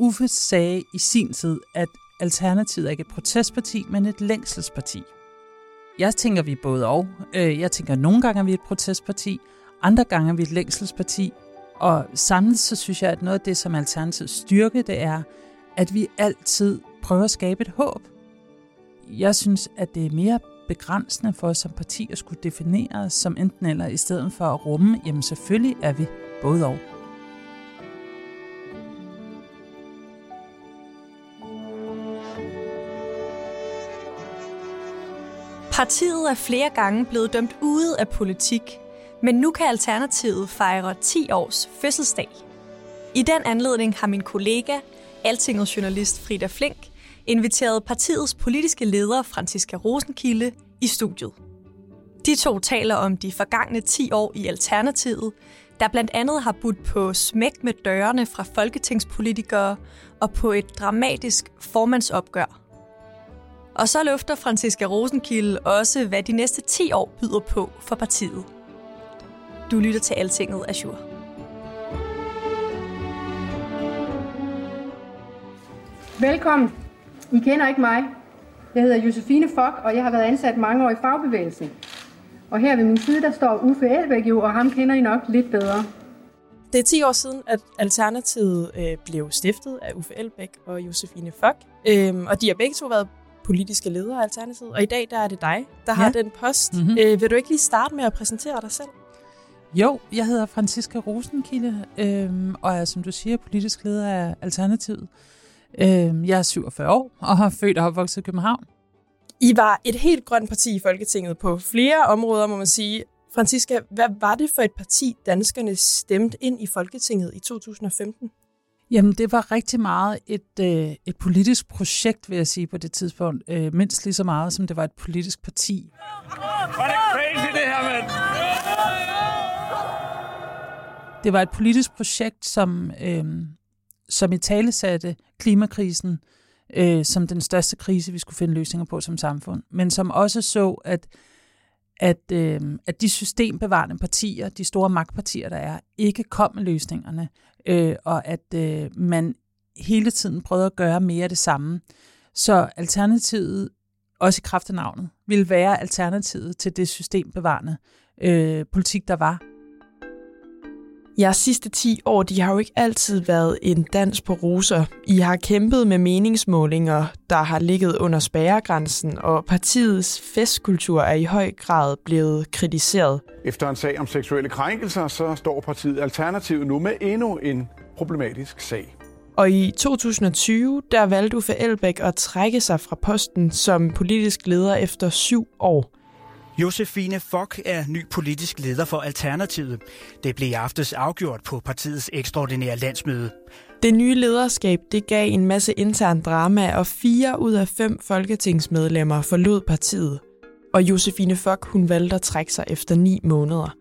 Uffe sagde i sin tid, at Alternativet er ikke et protestparti, men et længselsparti. Jeg tænker, vi er både og. Øh, jeg tænker, at nogle gange er vi et protestparti, andre gange er vi et længselsparti. Og samlet så synes jeg, at noget af det, som Alternativets styrke, det er, at vi altid prøver at skabe et håb. Jeg synes, at det er mere begrænsende for os som parti at skulle definere os som enten eller, i stedet for at rumme, jamen selvfølgelig er vi både og. Partiet er flere gange blevet dømt ude af politik, men nu kan Alternativet fejre 10 års fødselsdag. I den anledning har min kollega, Altingets journalist Frida Flink, inviteret partiets politiske leder Franziska Rosenkilde i studiet. De to taler om de forgangne 10 år i Alternativet, der blandt andet har budt på smæk med dørene fra folketingspolitikere og på et dramatisk formandsopgør og så løfter Franziska Rosenkilde også, hvad de næste 10 år byder på for partiet. Du lytter til Altinget Azure. Velkommen. I kender ikke mig. Jeg hedder Josefine Fock, og jeg har været ansat mange år i fagbevægelsen. Og her ved min side, der står Uffe Elbæk jo, og ham kender I nok lidt bedre. Det er 10 år siden, at Alternativet øh, blev stiftet af Uffe Elbæk og Josefine Fock. Øhm, og de har begge to været politiske ledere af Alternativet. Og i dag der er det dig, der ja. har den post. Mm-hmm. Øh, vil du ikke lige starte med at præsentere dig selv? Jo, jeg hedder Franziska Rosenkilde, øhm, og er, som du siger, politisk leder af Alternativet. Øhm, jeg er 47 år og har født og opvokset i København. I var et helt grønt parti i Folketinget på flere områder, må man sige. Franziska, hvad var det for et parti, danskerne stemte ind i Folketinget i 2015? Jamen, det var rigtig meget et, øh, et politisk projekt, vil jeg sige, på det tidspunkt. Øh, mindst lige så meget, som det var et politisk parti. Var det crazy, det her, mand? Det var et politisk projekt, som, øh, som i tale satte klimakrisen øh, som den største krise, vi skulle finde løsninger på som samfund. Men som også så, at, at, øh, at de systembevarende partier, de store magtpartier, der er, ikke kom med løsningerne øh, og at øh, man hele tiden prøvede at gøre mere af det samme. Så alternativet, også i kraft af navnet, ville være alternativet til det systembevarende øh, politik, der var. Jeres sidste 10 år, de har jo ikke altid været en dans på roser. I har kæmpet med meningsmålinger, der har ligget under spærregrænsen, og partiets festkultur er i høj grad blevet kritiseret. Efter en sag om seksuelle krænkelser, så står partiet Alternativet nu med endnu en problematisk sag. Og i 2020, der valgte Uffe Elbæk at trække sig fra posten som politisk leder efter syv år. Josefine Fock er ny politisk leder for Alternativet. Det blev i aftes afgjort på partiets ekstraordinære landsmøde. Det nye lederskab det gav en masse intern drama, og fire ud af fem folketingsmedlemmer forlod partiet. Og Josefine Fock hun valgte at trække sig efter ni måneder.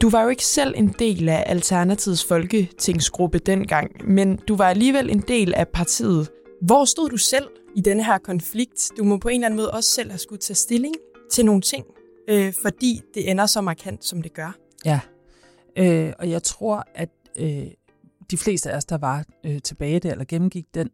Du var jo ikke selv en del af Alternativets folketingsgruppe dengang, men du var alligevel en del af partiet. Hvor stod du selv i denne her konflikt? Du må på en eller anden måde også selv have skulle tage stilling til nogle ting øh, fordi det ender så markant, som det gør. Ja, øh, og jeg tror, at øh, de fleste af os, der var øh, tilbage der, eller gennemgik den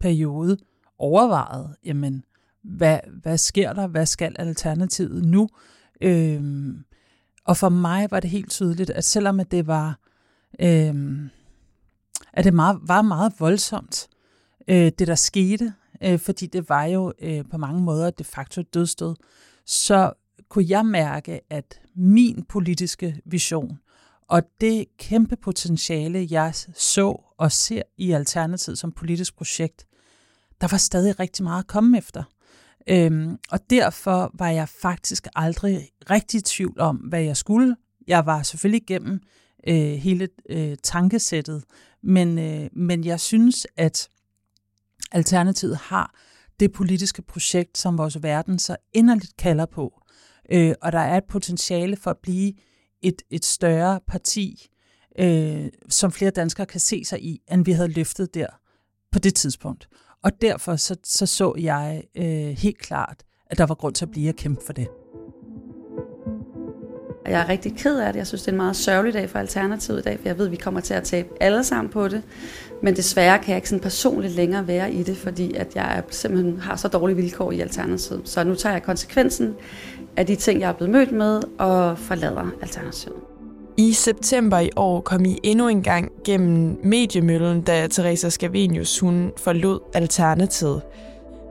periode, overvejede, jamen, hvad, hvad sker der? Hvad skal alternativet nu? Øh, og for mig var det helt tydeligt, at selvom at det var, øh, at det meget, var meget voldsomt, øh, det der skete, øh, fordi det var jo øh, på mange måder de facto dødstød, så kunne jeg mærke, at min politiske vision og det kæmpe potentiale, jeg så og ser i Alternativet som politisk projekt, der var stadig rigtig meget at komme efter. Øhm, og derfor var jeg faktisk aldrig rigtig i tvivl om, hvad jeg skulle. Jeg var selvfølgelig igennem øh, hele øh, tankesættet, men, øh, men jeg synes, at Alternativet har det politiske projekt, som vores verden så inderligt kalder på. Øh, og der er et potentiale for at blive et, et større parti, øh, som flere danskere kan se sig i, end vi havde løftet der på det tidspunkt. Og derfor så så, så jeg øh, helt klart, at der var grund til at blive at kæmpe for det. Jeg er rigtig ked af det. Jeg synes, det er en meget sørgelig dag for Alternativet i dag, for jeg ved, at vi kommer til at tabe alle sammen på det. Men desværre kan jeg ikke sådan personligt længere være i det, fordi at jeg simpelthen har så dårlige vilkår i Alternativet. Så nu tager jeg konsekvensen af de ting, jeg er blevet mødt med, og forlader Alternativet. I september i år kom I endnu en gang gennem mediemøllen, da Teresa Scavenius hun forlod Alternativet.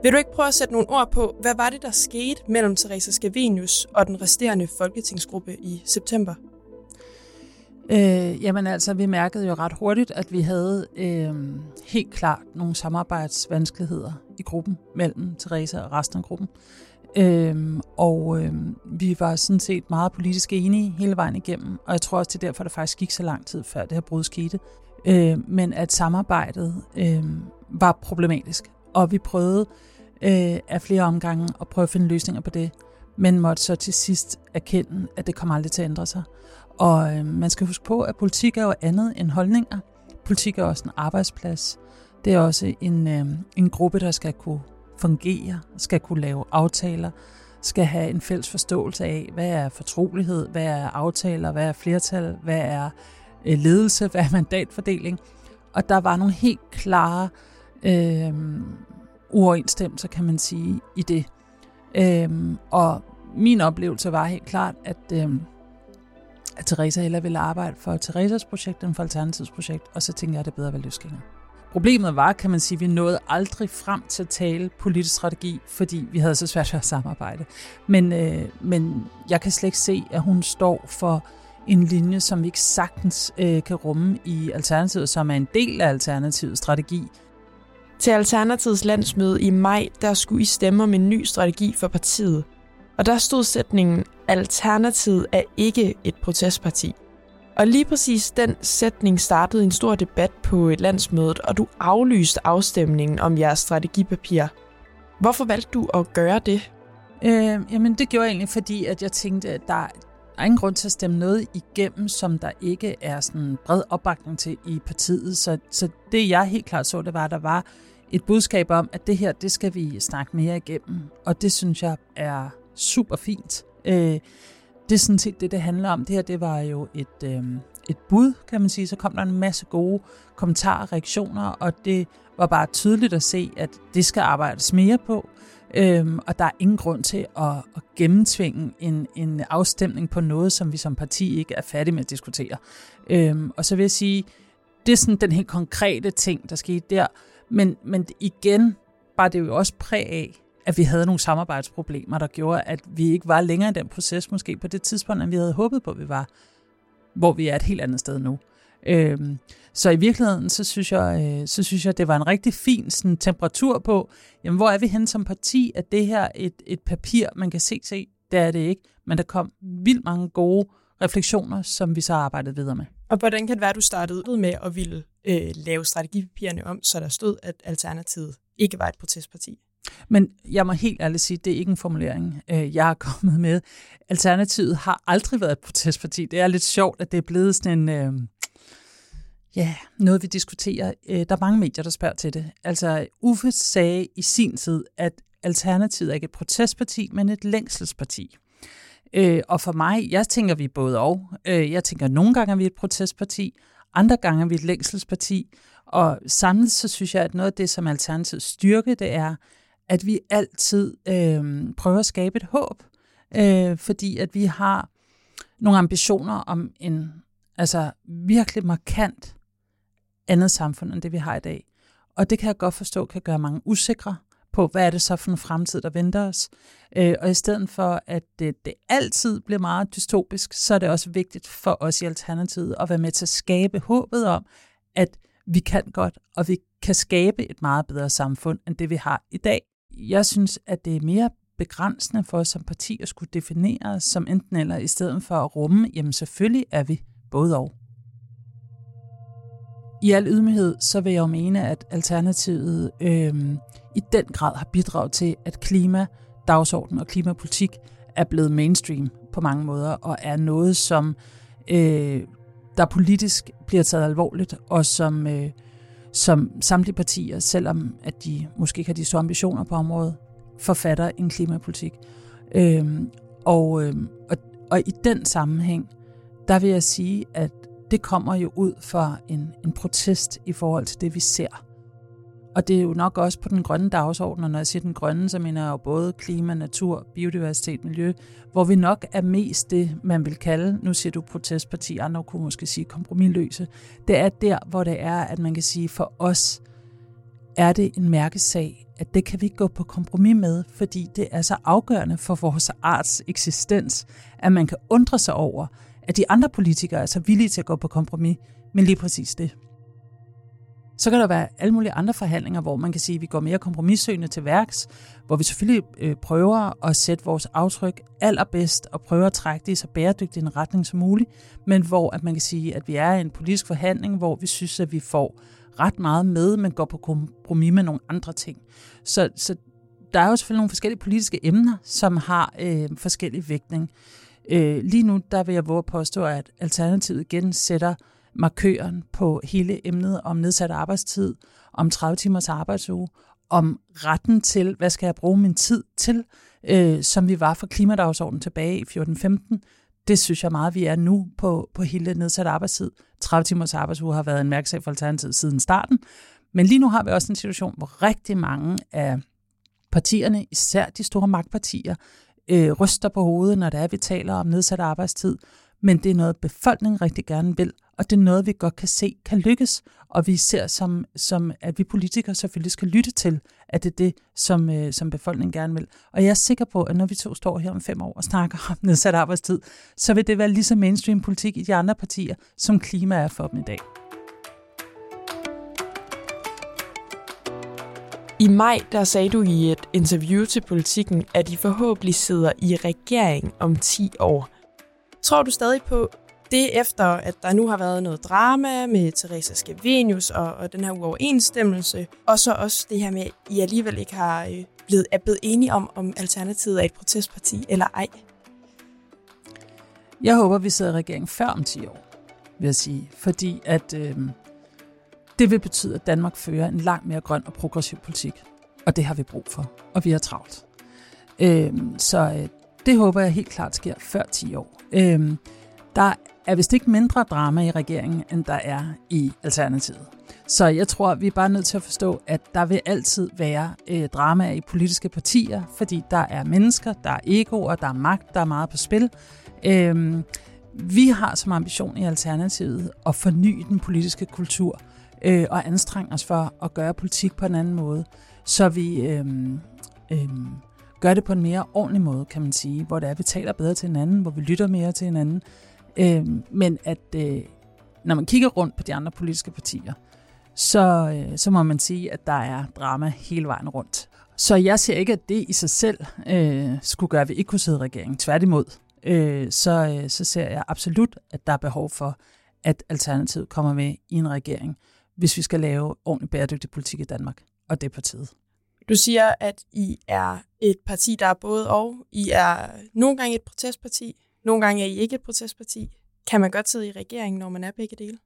Vil du ikke prøve at sætte nogle ord på, hvad var det, der skete mellem Teresa Scavenius og den resterende folketingsgruppe i september? Øh, jamen altså, vi mærkede jo ret hurtigt, at vi havde øh, helt klart nogle samarbejdsvanskeligheder i gruppen mellem Teresa og resten af gruppen. Øhm, og øhm, vi var sådan set meget politisk enige hele vejen igennem, og jeg tror også, det er derfor, der faktisk gik så lang tid før det her brud skete. Øh, men at samarbejdet øh, var problematisk, og vi prøvede øh, af flere omgange at prøve at finde løsninger på det, men måtte så til sidst erkende, at det kommer aldrig til at ændre sig. Og øh, man skal huske på, at politik er jo andet end holdninger. Politik er også en arbejdsplads. Det er også en, øh, en gruppe, der skal kunne fungere, skal kunne lave aftaler, skal have en fælles forståelse af, hvad er fortrolighed, hvad er aftaler, hvad er flertal, hvad er øh, ledelse, hvad er mandatfordeling. Og der var nogle helt klare øh, uoverensstemmelser, kan man sige, i det. Øh, og min oplevelse var helt klart, at, øh, at Teresa heller ville arbejde for Teresas projekt end for Alternativets projekt, og så tænkte jeg, at det bedre ved løsninger. Problemet var, kan man sige, at vi nåede aldrig frem til at tale politisk strategi, fordi vi havde så svært ved at samarbejde. Men, øh, men jeg kan slet ikke se, at hun står for en linje, som vi ikke sagtens øh, kan rumme i Alternativet, som er en del af Alternativets strategi. Til Alternativets landsmøde i maj, der skulle I stemme om en ny strategi for partiet. Og der stod sætningen, Alternativet er ikke et protestparti. Og lige præcis den sætning startede en stor debat på et landsmødet, og du aflyste afstemningen om jeres strategipapir. Hvorfor valgte du at gøre det? Øh, jamen det gjorde jeg egentlig, fordi at jeg tænkte, at der er ingen grund til at stemme noget igennem, som der ikke er sådan bred opbakning til i partiet. Så, så det jeg helt klart så, det var, at der var et budskab om, at det her, det skal vi snakke mere igennem. Og det synes jeg er super fint. Øh, det er sådan set det, det handler om. Det her, det var jo et, øh, et bud, kan man sige. Så kom der en masse gode kommentarer og reaktioner, og det var bare tydeligt at se, at det skal arbejdes mere på. Øhm, og der er ingen grund til at, at gennemtvinge en, en afstemning på noget, som vi som parti ikke er færdige med at diskutere. Øhm, og så vil jeg sige, det er sådan den helt konkrete ting, der skete der. Men, men igen, bare det jo også præg af, at vi havde nogle samarbejdsproblemer, der gjorde, at vi ikke var længere i den proces måske på det tidspunkt, end vi havde håbet på, at vi var, hvor vi er et helt andet sted nu. Øhm, så i virkeligheden, så synes jeg, øh, så synes jeg, det var en rigtig fin sådan, temperatur på, jamen, hvor er vi hen som parti? at det her et, et papir, man kan se, se, det er det ikke. Men der kom vildt mange gode refleksioner, som vi så arbejdede videre med. Og hvordan kan det være, at du startede ud med at ville øh, lave strategipapirerne om, så der stod, at Alternativet ikke var et protestparti? Men jeg må helt ærligt sige, det er ikke en formulering, øh, jeg er kommet med. Alternativet har aldrig været et protestparti. Det er lidt sjovt, at det er blevet sådan en... Øh, ja, noget vi diskuterer. Øh, der er mange medier, der spørger til det. Altså, Uffe sagde i sin tid, at Alternativet er ikke et protestparti, men et længselsparti. Øh, og for mig, jeg tænker vi både og. jeg tænker, at nogle gange er vi et protestparti, andre gange er vi et længselsparti. Og samlet så synes jeg, at noget af det, som Alternativets styrke, det er, at vi altid øh, prøver at skabe et håb, øh, fordi at vi har nogle ambitioner om en altså virkelig markant andet samfund, end det vi har i dag. Og det kan jeg godt forstå kan gøre mange usikre på, hvad er det så for en fremtid, der venter os. Øh, og i stedet for, at det, det altid bliver meget dystopisk, så er det også vigtigt for os i Alternativet at være med til at skabe håbet om, at vi kan godt, og vi kan skabe et meget bedre samfund, end det vi har i dag jeg synes, at det er mere begrænsende for os som parti at skulle definere os som enten eller, i stedet for at rumme, jamen selvfølgelig er vi både og. I al ydmyghed, så vil jeg jo mene, at Alternativet øh, i den grad har bidraget til, at klima, dagsorden og klimapolitik er blevet mainstream på mange måder, og er noget, som øh, der politisk bliver taget alvorligt, og som, øh, som samtlige partier, selvom at de måske ikke har de store ambitioner på området, forfatter en klimapolitik. Øhm, og, øhm, og, og i den sammenhæng, der vil jeg sige, at det kommer jo ud fra en, en protest i forhold til det, vi ser. Og det er jo nok også på den grønne dagsorden, og når jeg siger den grønne, så mener jeg jo både klima, natur, biodiversitet, miljø, hvor vi nok er mest det, man vil kalde, nu siger du protestparti, andre kunne måske sige kompromilløse. Det er der, hvor det er, at man kan sige, for os er det en mærkesag, at det kan vi ikke gå på kompromis med, fordi det er så afgørende for vores arts eksistens, at man kan undre sig over, at de andre politikere er så villige til at gå på kompromis men lige præcis det. Så kan der være alle mulige andre forhandlinger, hvor man kan sige, at vi går mere kompromissøgende til værks, hvor vi selvfølgelig øh, prøver at sætte vores aftryk allerbedst og prøver at trække det i så bæredygtig en retning som muligt, men hvor at man kan sige, at vi er i en politisk forhandling, hvor vi synes, at vi får ret meget med, men går på kompromis med nogle andre ting. Så, så der er jo selvfølgelig nogle forskellige politiske emner, som har øh, forskellig vægtning. Øh, lige nu, der vil jeg våge at påstå, at Alternativet igen sætter markøren på hele emnet om nedsat arbejdstid, om 30 timers arbejdsuge, om retten til, hvad skal jeg bruge min tid til, øh, som vi var for klimadagsordenen tilbage i 14-15. Det synes jeg meget, vi er nu på, på hele nedsat arbejdstid. 30 timers arbejdsuge har været en mærkesag for Alternativet siden starten. Men lige nu har vi også en situation, hvor rigtig mange af partierne, især de store magtpartier, øh, ryster på hovedet, når det er, vi taler om nedsat arbejdstid. Men det er noget, befolkningen rigtig gerne vil, og det er noget, vi godt kan se kan lykkes. Og vi ser som, som at vi politikere selvfølgelig skal lytte til, at det er det, som, øh, som befolkningen gerne vil. Og jeg er sikker på, at når vi to står her om fem år og snakker om nedsat arbejdstid, så vil det være lige så mainstream politik i de andre partier, som klima er for dem i dag. I maj der sagde du i et interview til politikken, at I forhåbentlig sidder i regering om 10 år. Tror du stadig på det efter, at der nu har været noget drama med Teresa Scavenius og, og den her uoverensstemmelse, og så også det her med, at I alligevel ikke har øh, blevet, er blevet enige om, om Alternativet er et protestparti eller ej? Jeg håber, vi sidder i regeringen før om 10 år, vil jeg sige. Fordi at øh, det vil betyde, at Danmark fører en langt mere grøn og progressiv politik. Og det har vi brug for. Og vi har travlt. Øh, så øh, det håber jeg helt klart sker før 10 år. Øhm, der er vist ikke mindre drama i regeringen, end der er i Alternativet. Så jeg tror, vi er bare nødt til at forstå, at der vil altid være øh, drama i politiske partier, fordi der er mennesker, der er egoer, der er magt, der er meget på spil. Øhm, vi har som ambition i Alternativet at forny den politiske kultur øh, og anstrenge os for at gøre politik på en anden måde, så vi øh, øh, gør det på en mere ordentlig måde, kan man sige, hvor det er, at vi taler bedre til hinanden, hvor vi lytter mere til hinanden, øh, men at øh, når man kigger rundt på de andre politiske partier, så, øh, så må man sige, at der er drama hele vejen rundt. Så jeg ser ikke, at det i sig selv øh, skulle gøre, at vi ikke kunne sidde i regeringen. Tværtimod, øh, så, øh, så ser jeg absolut, at der er behov for, at Alternativet kommer med i en regering, hvis vi skal lave ordentlig bæredygtig politik i Danmark. Og det er partiet. Du siger, at I er et parti, der er både og. I er nogle gange et protestparti, nogle gange er I ikke et protestparti. Kan man godt sidde i regeringen, når man er begge dele?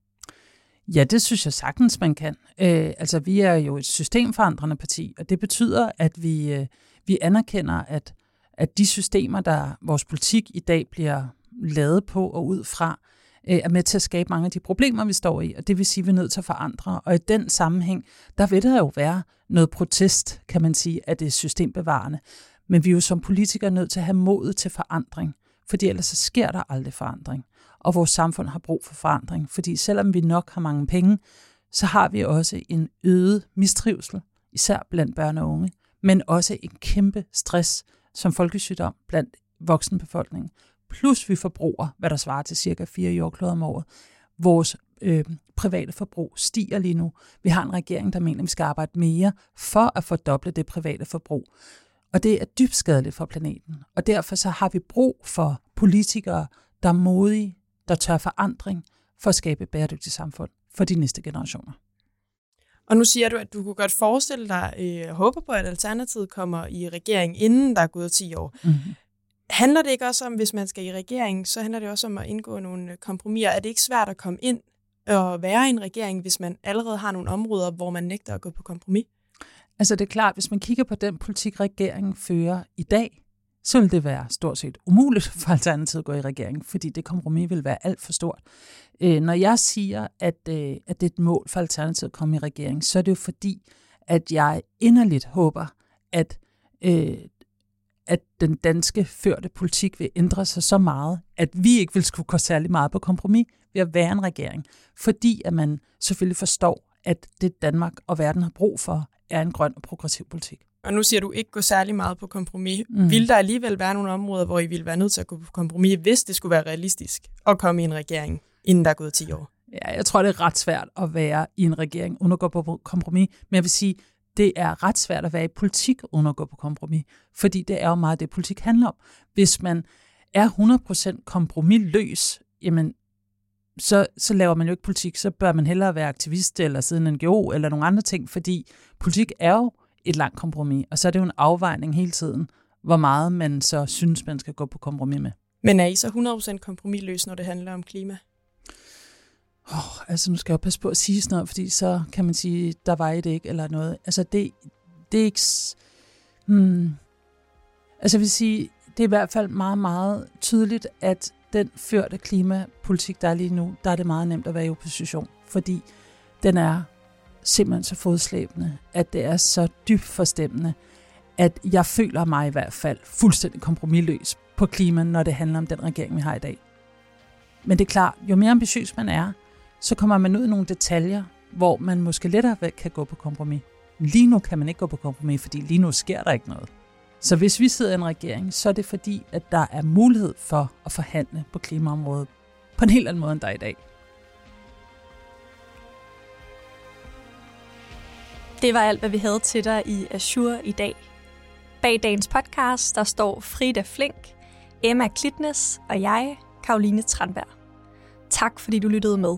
Ja, det synes jeg sagtens, man kan. Øh, altså, vi er jo et systemforandrende parti, og det betyder, at vi, øh, vi anerkender, at, at de systemer, der vores politik i dag bliver lavet på og ud fra, øh, Øh, er med til at skabe mange af de problemer, vi står i, og det vil sige, at vi er nødt til at forandre. Og i den sammenhæng, der vil der jo være noget protest, kan man sige, at det er systembevarende. Men vi er jo som politikere nødt til at have modet til forandring, fordi ellers så sker der aldrig forandring. Og vores samfund har brug for forandring, fordi selvom vi nok har mange penge, så har vi også en øget mistrivsel, især blandt børn og unge, men også en kæmpe stress som folkesygdom blandt voksenbefolkningen plus vi forbruger, hvad der svarer til cirka fire jordkloder om året. Vores øh, private forbrug stiger lige nu. Vi har en regering, der mener, at vi skal arbejde mere for at fordoble det private forbrug. Og det er dybt skadeligt for planeten. Og derfor så har vi brug for politikere, der er modige, der tør forandring for at skabe et bæredygtigt samfund for de næste generationer. Og nu siger du, at du kunne godt forestille dig, øh, håber på, at Alternativet kommer i regering, inden der er gået 10 år. Mm-hmm. Handler det ikke også om, hvis man skal i regering, så handler det også om at indgå nogle øh, kompromiser? Er det ikke svært at komme ind og være i en regering, hvis man allerede har nogle områder, hvor man nægter at gå på kompromis? Altså det er klart, hvis man kigger på den politik, regeringen fører i dag, så vil det være stort set umuligt for Alternativet at gå i regering, fordi det kompromis vil være alt for stort. Øh, når jeg siger, at, øh, at det er et mål for Alternativet at komme i regering, så er det jo fordi, at jeg inderligt håber, at, øh, at den danske førte politik vil ændre sig så meget, at vi ikke vil skulle gå særlig meget på kompromis ved at være en regering. Fordi at man selvfølgelig forstår, at det Danmark og verden har brug for, er en grøn og progressiv politik. Og nu siger du ikke gå særlig meget på kompromis. Mm. Vil der alligevel være nogle områder, hvor I vil være nødt til at gå på kompromis, hvis det skulle være realistisk at komme i en regering, inden der er gået 10 år? Ja, jeg tror, det er ret svært at være i en regering uden at gå på kompromis. Men jeg vil sige, det er ret svært at være i politik uden at gå på kompromis. Fordi det er jo meget det, politik handler om. Hvis man er 100% kompromisløs, jamen så, så laver man jo ikke politik, så bør man hellere være aktivist eller sidde en NGO eller nogle andre ting, fordi politik er jo et langt kompromis, og så er det jo en afvejning hele tiden, hvor meget man så synes, man skal gå på kompromis med. Men er I så 100% kompromisløs, når det handler om klima? Oh, altså nu skal jeg passe på at sige sådan noget, fordi så kan man sige, der var det ikke, eller noget. Altså det, det er ikke... Hmm, altså jeg vil sige, det er i hvert fald meget, meget tydeligt, at den førte klimapolitik, der er lige nu, der er det meget nemt at være i opposition, fordi den er simpelthen så fodslæbende, at det er så dybt forstemmende, at jeg føler mig i hvert fald fuldstændig kompromilløs på klima, når det handler om den regering, vi har i dag. Men det er klart, jo mere ambitiøs man er, så kommer man ud i nogle detaljer, hvor man måske lettere kan gå på kompromis. Lige nu kan man ikke gå på kompromis, fordi lige nu sker der ikke noget. Så hvis vi sidder i en regering, så er det fordi, at der er mulighed for at forhandle på klimaområdet på en helt anden måde, end der er i dag. Det var alt, hvad vi havde til dig i Azure i dag. Bag dagens podcast, der står Frida Flink, Emma Klitnes og jeg, Karoline Tranberg. Tak fordi du lyttede med.